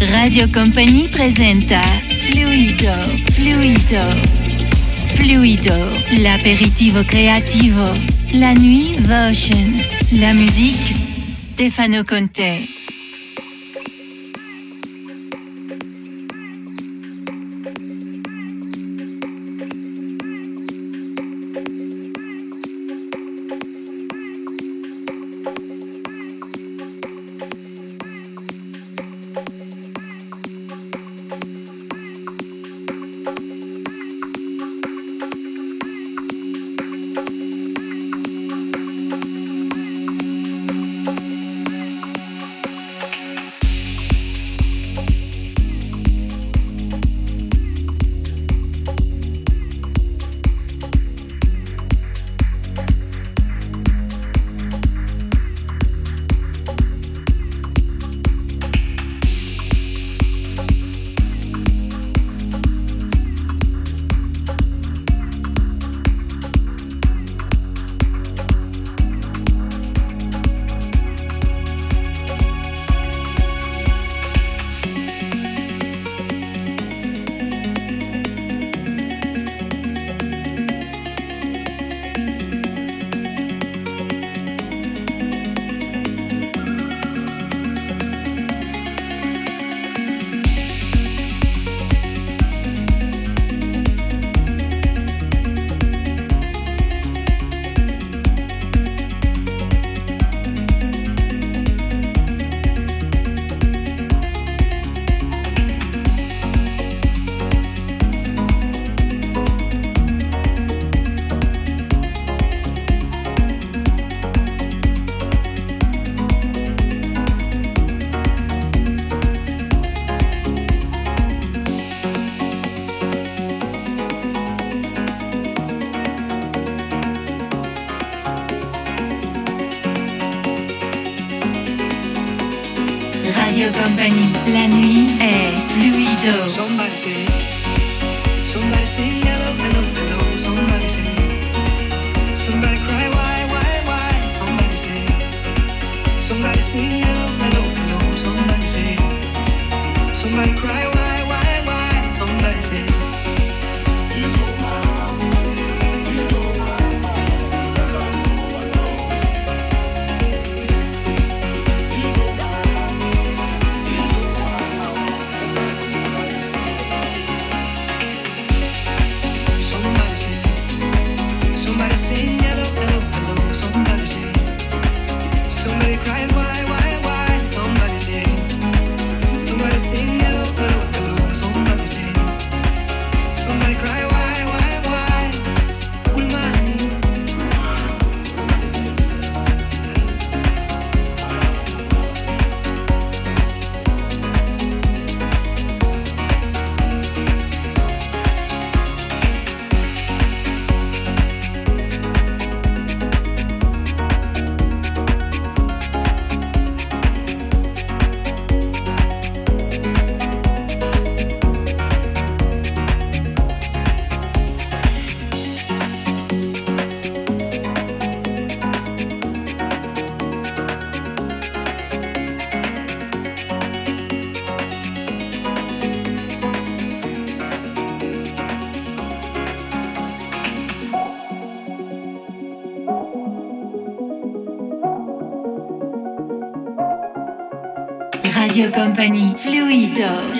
Radio Company presenta Fluido, Fluido, Fluido, l'aperitivo creativo, la nuit Votion, la musique Stefano Conte.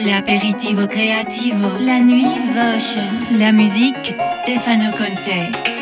Fluido, l'aperitivo creativo, la nuit Votion, la musique Stefano Conte.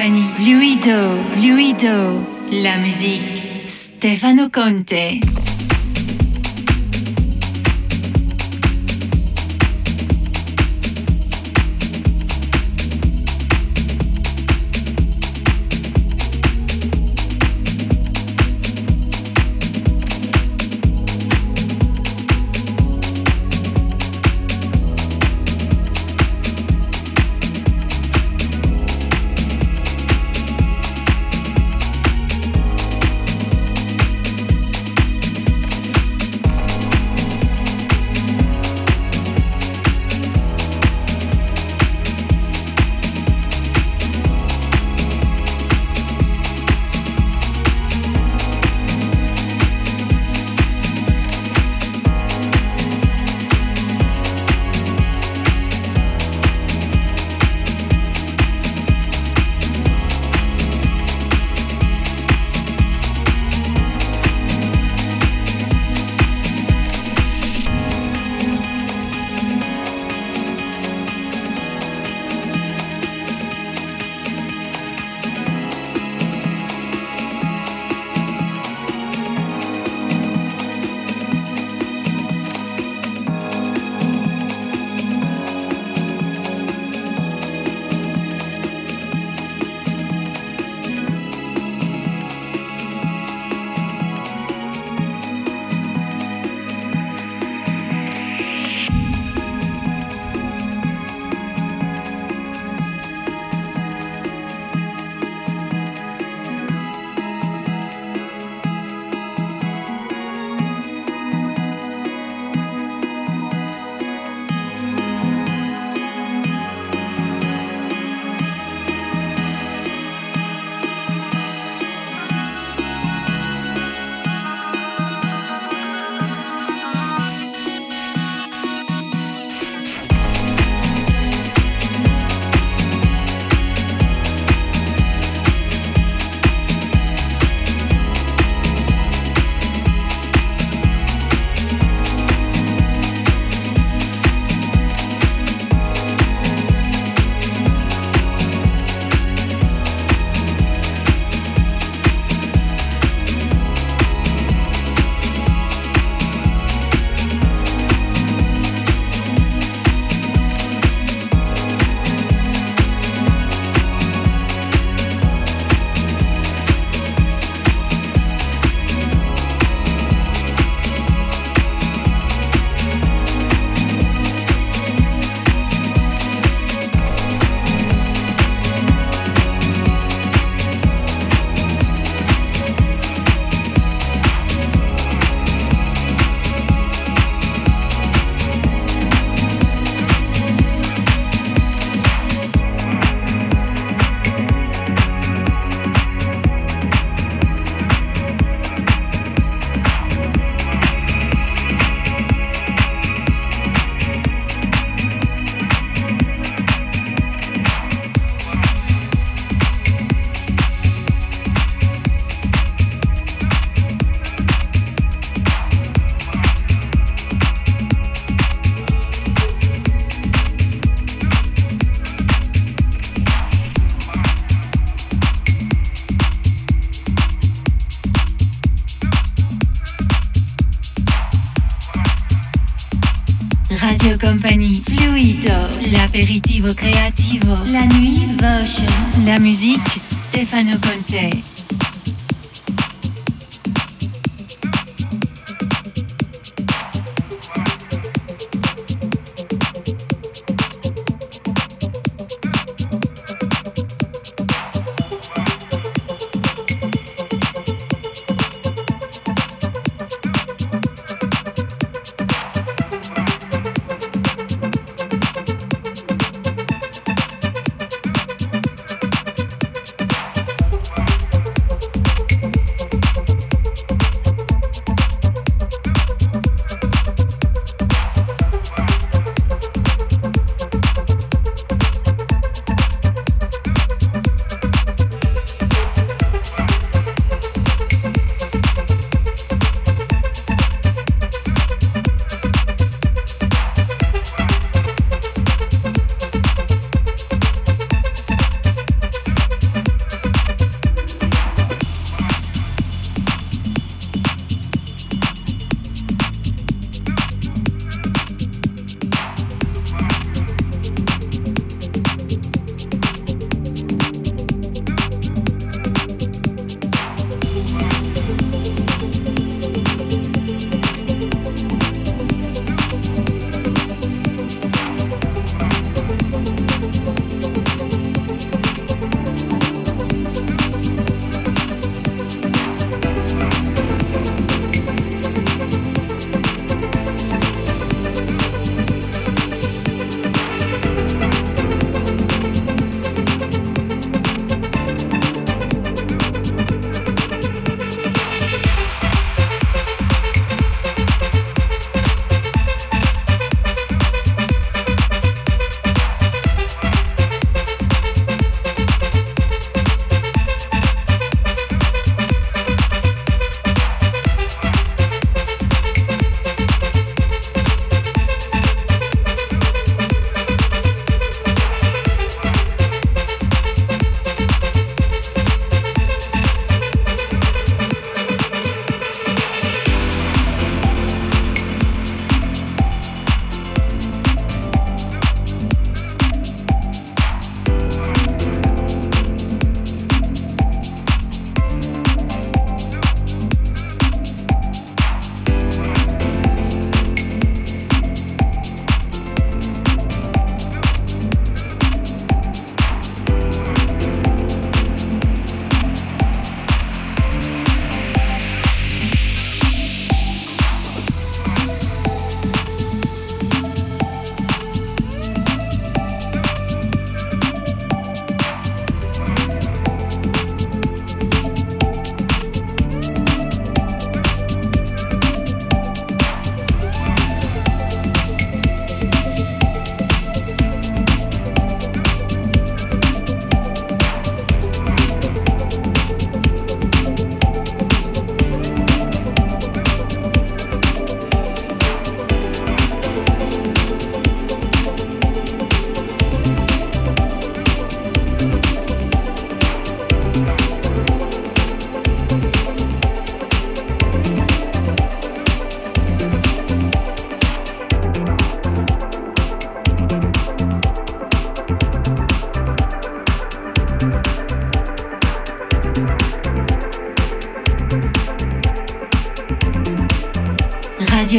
Company. Fluido, fluido. La musique. Stefano Conte.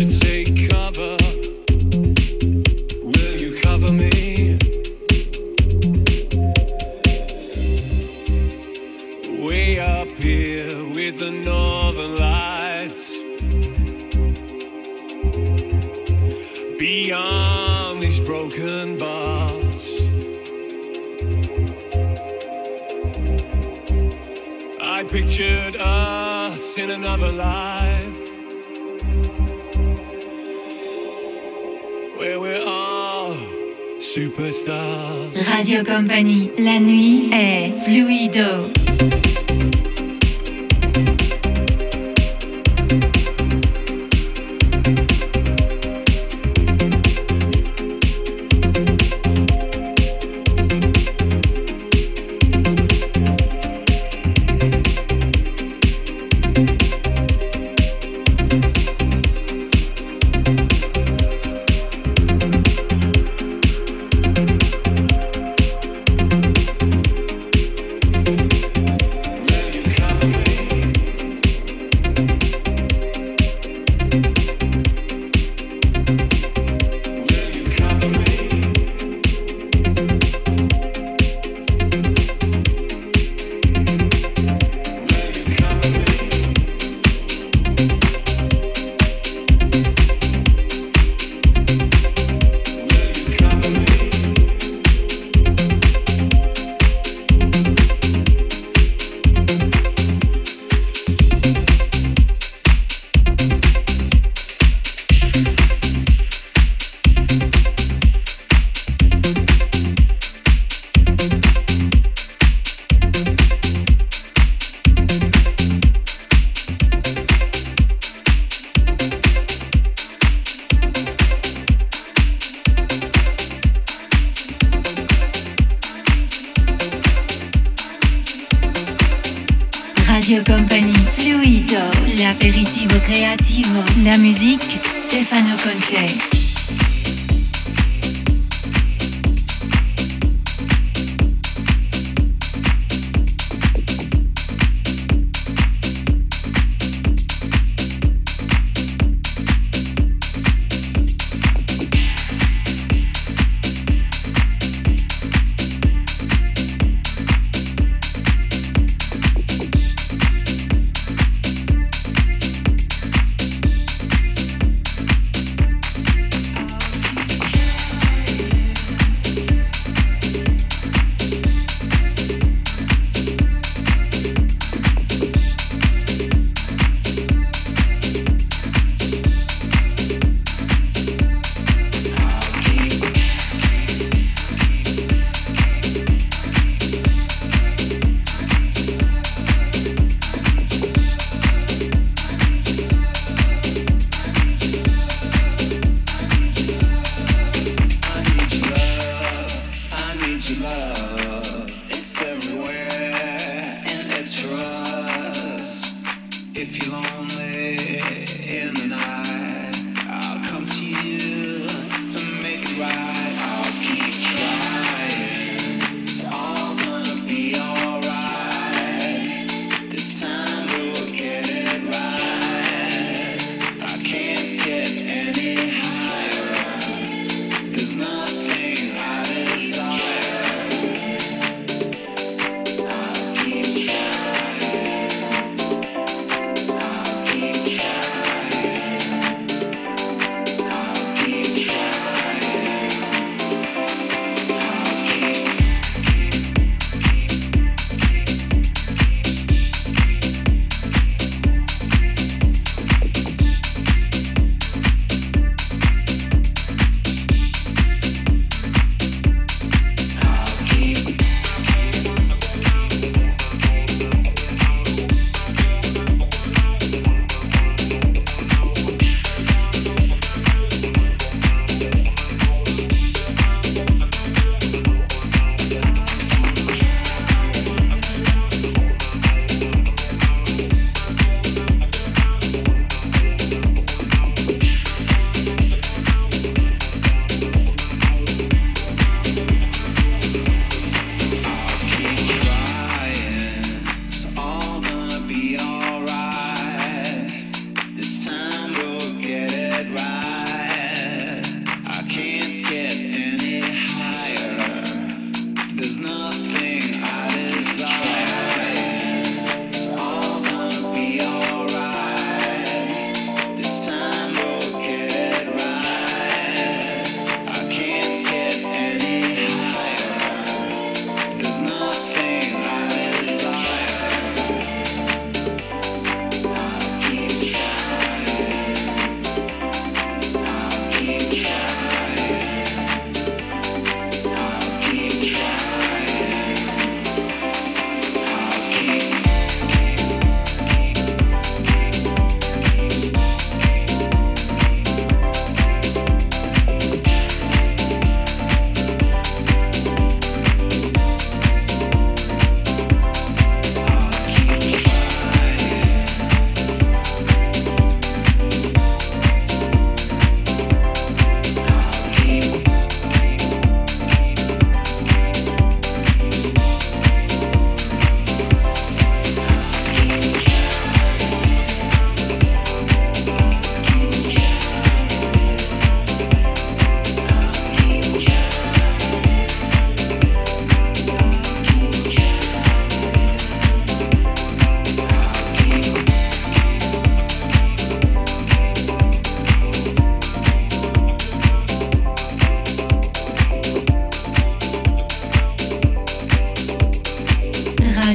Radio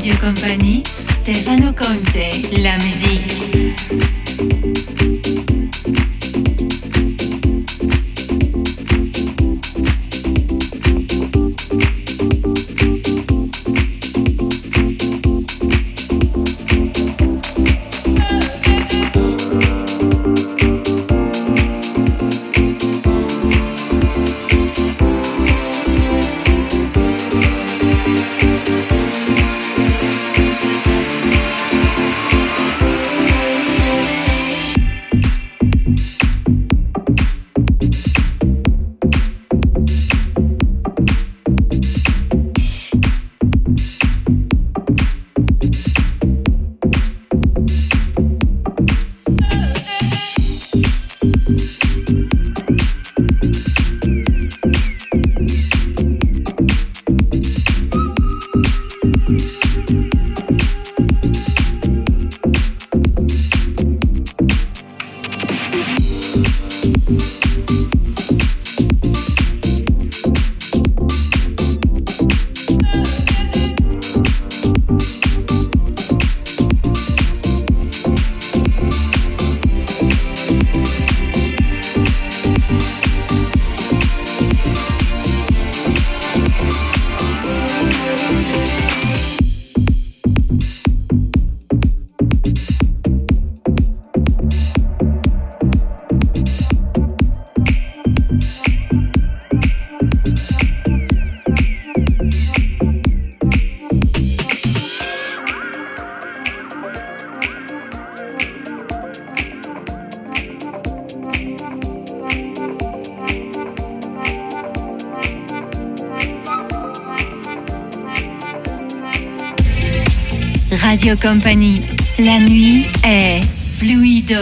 Radio Company, Stefano Conte, la musique. La nuit est fluido.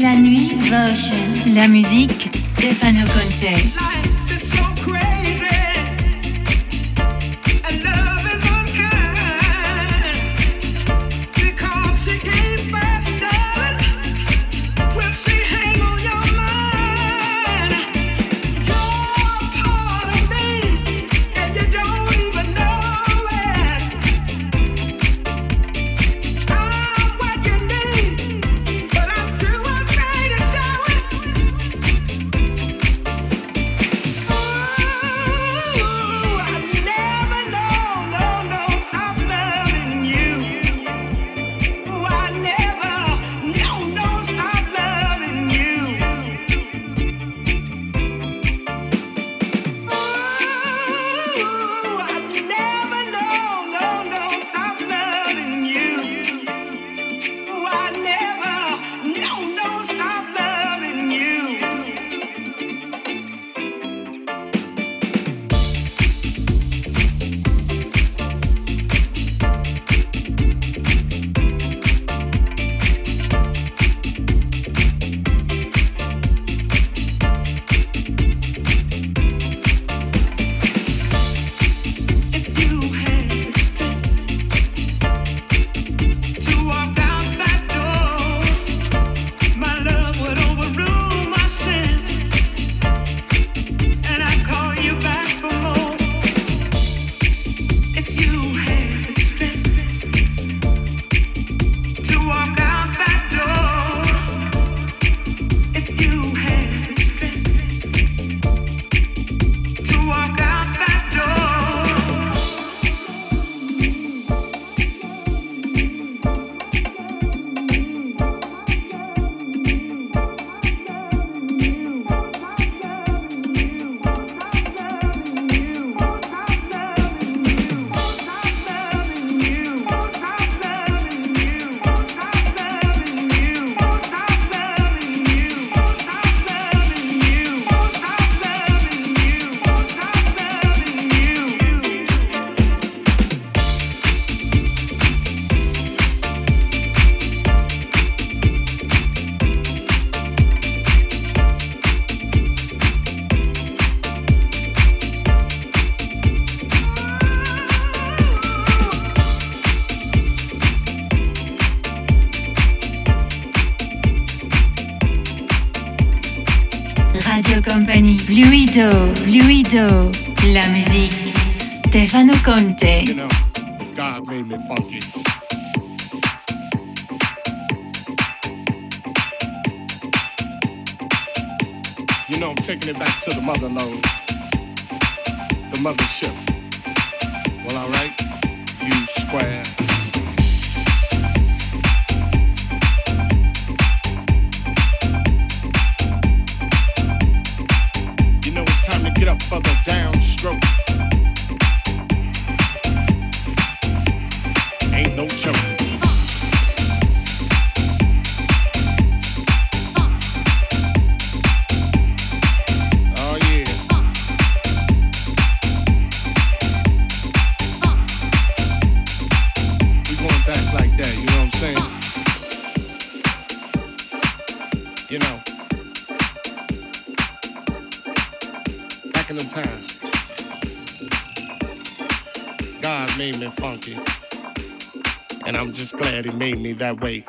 La nuit Votion, la musique Stefano Conte. La musique, Stefano Conte. You know, God made me funky. You know, I'm taking it back to the motherland, the mothership. that way.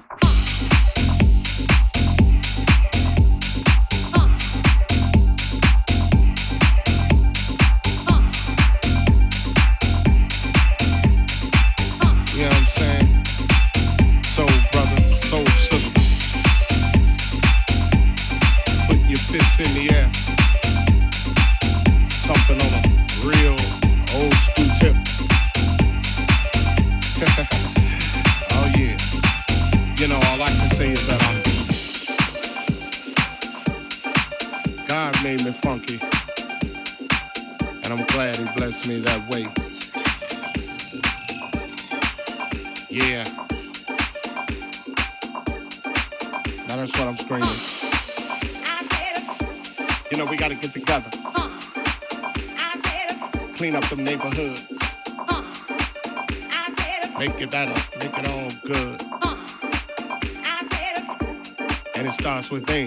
frequent thing.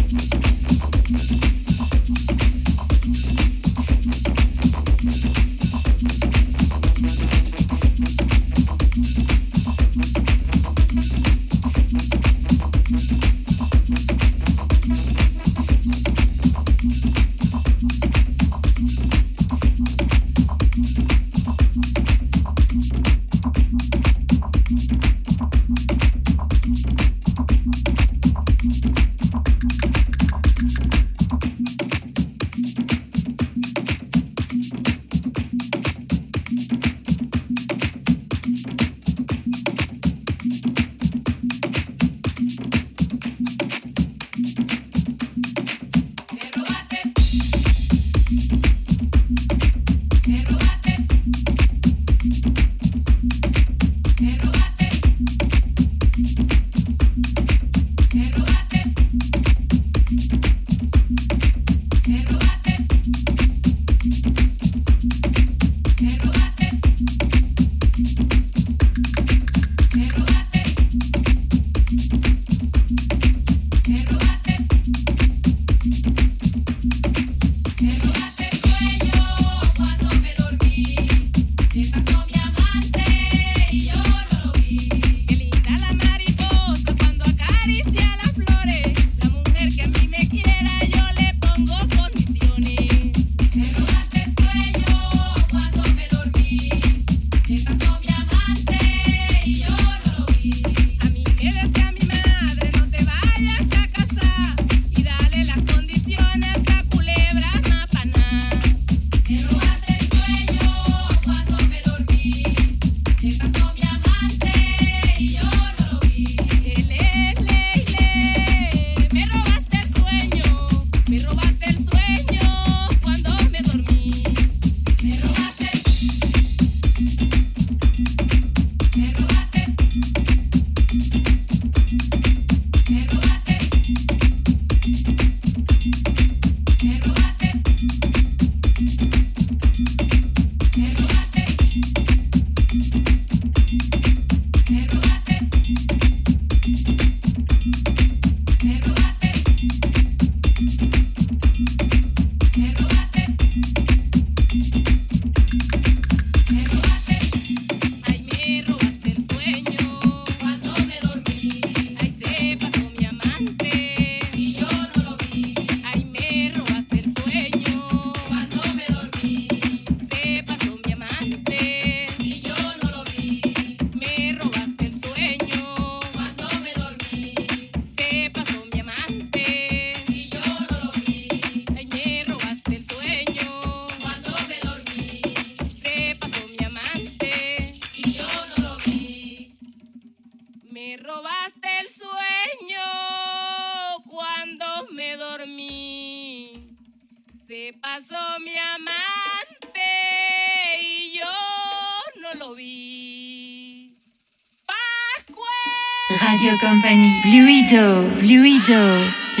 Fluido, fluido,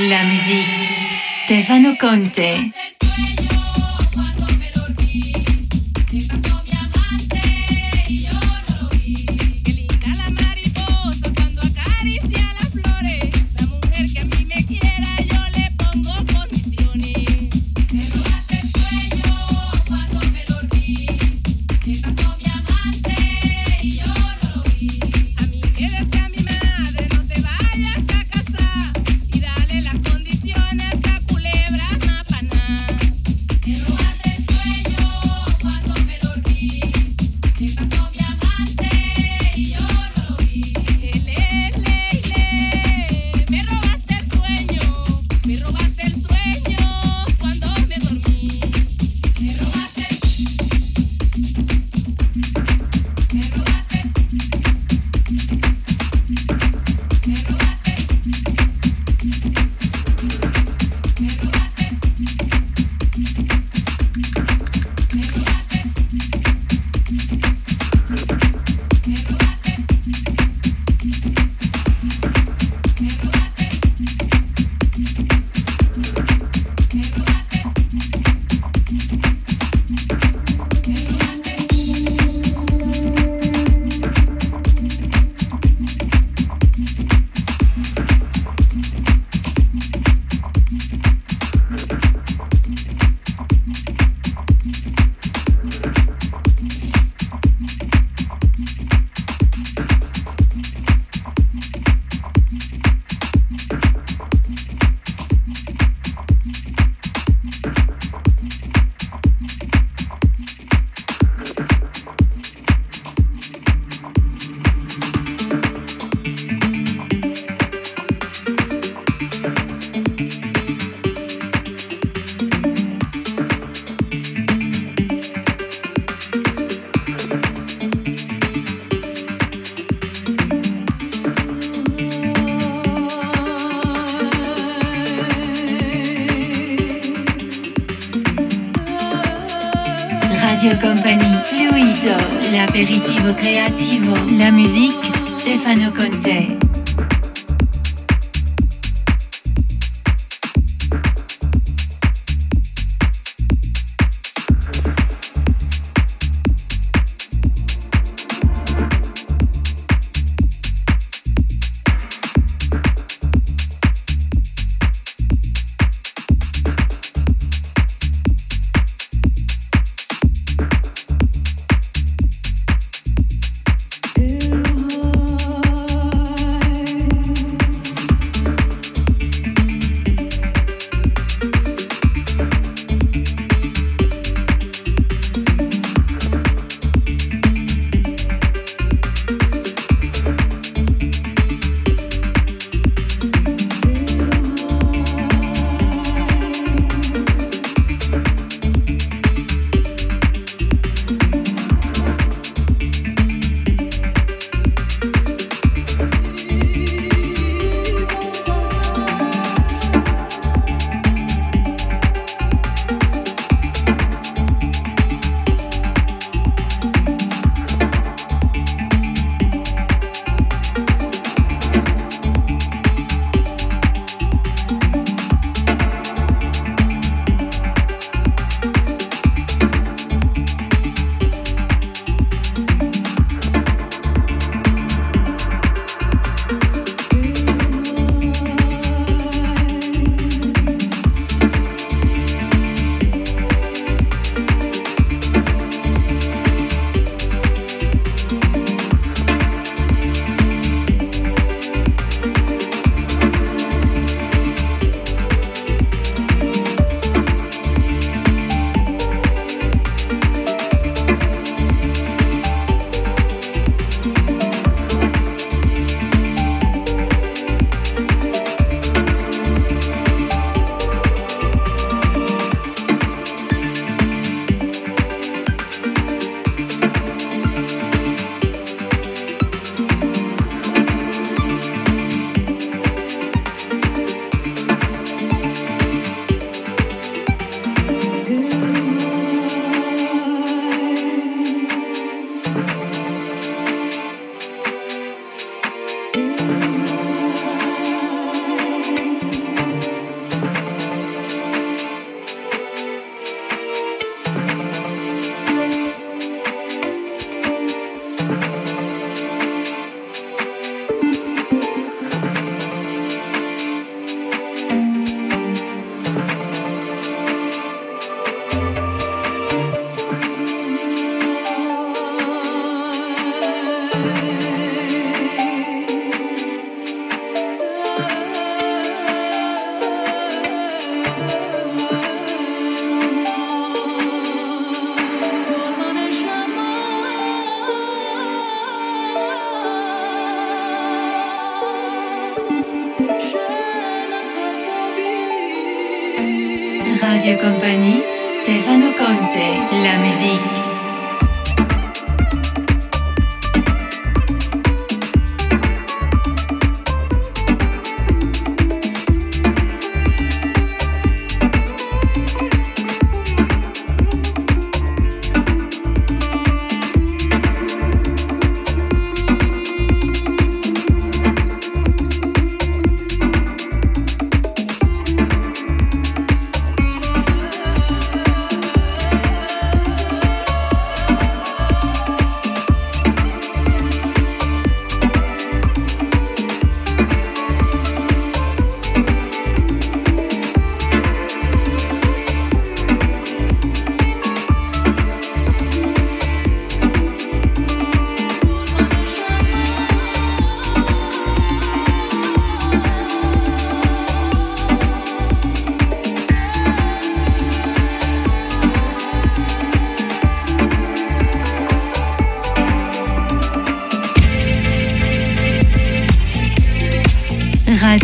la musique, Stefano Conte. Radio Company, Fluido, l'aperitivo creativo, la musique Stefano Conte.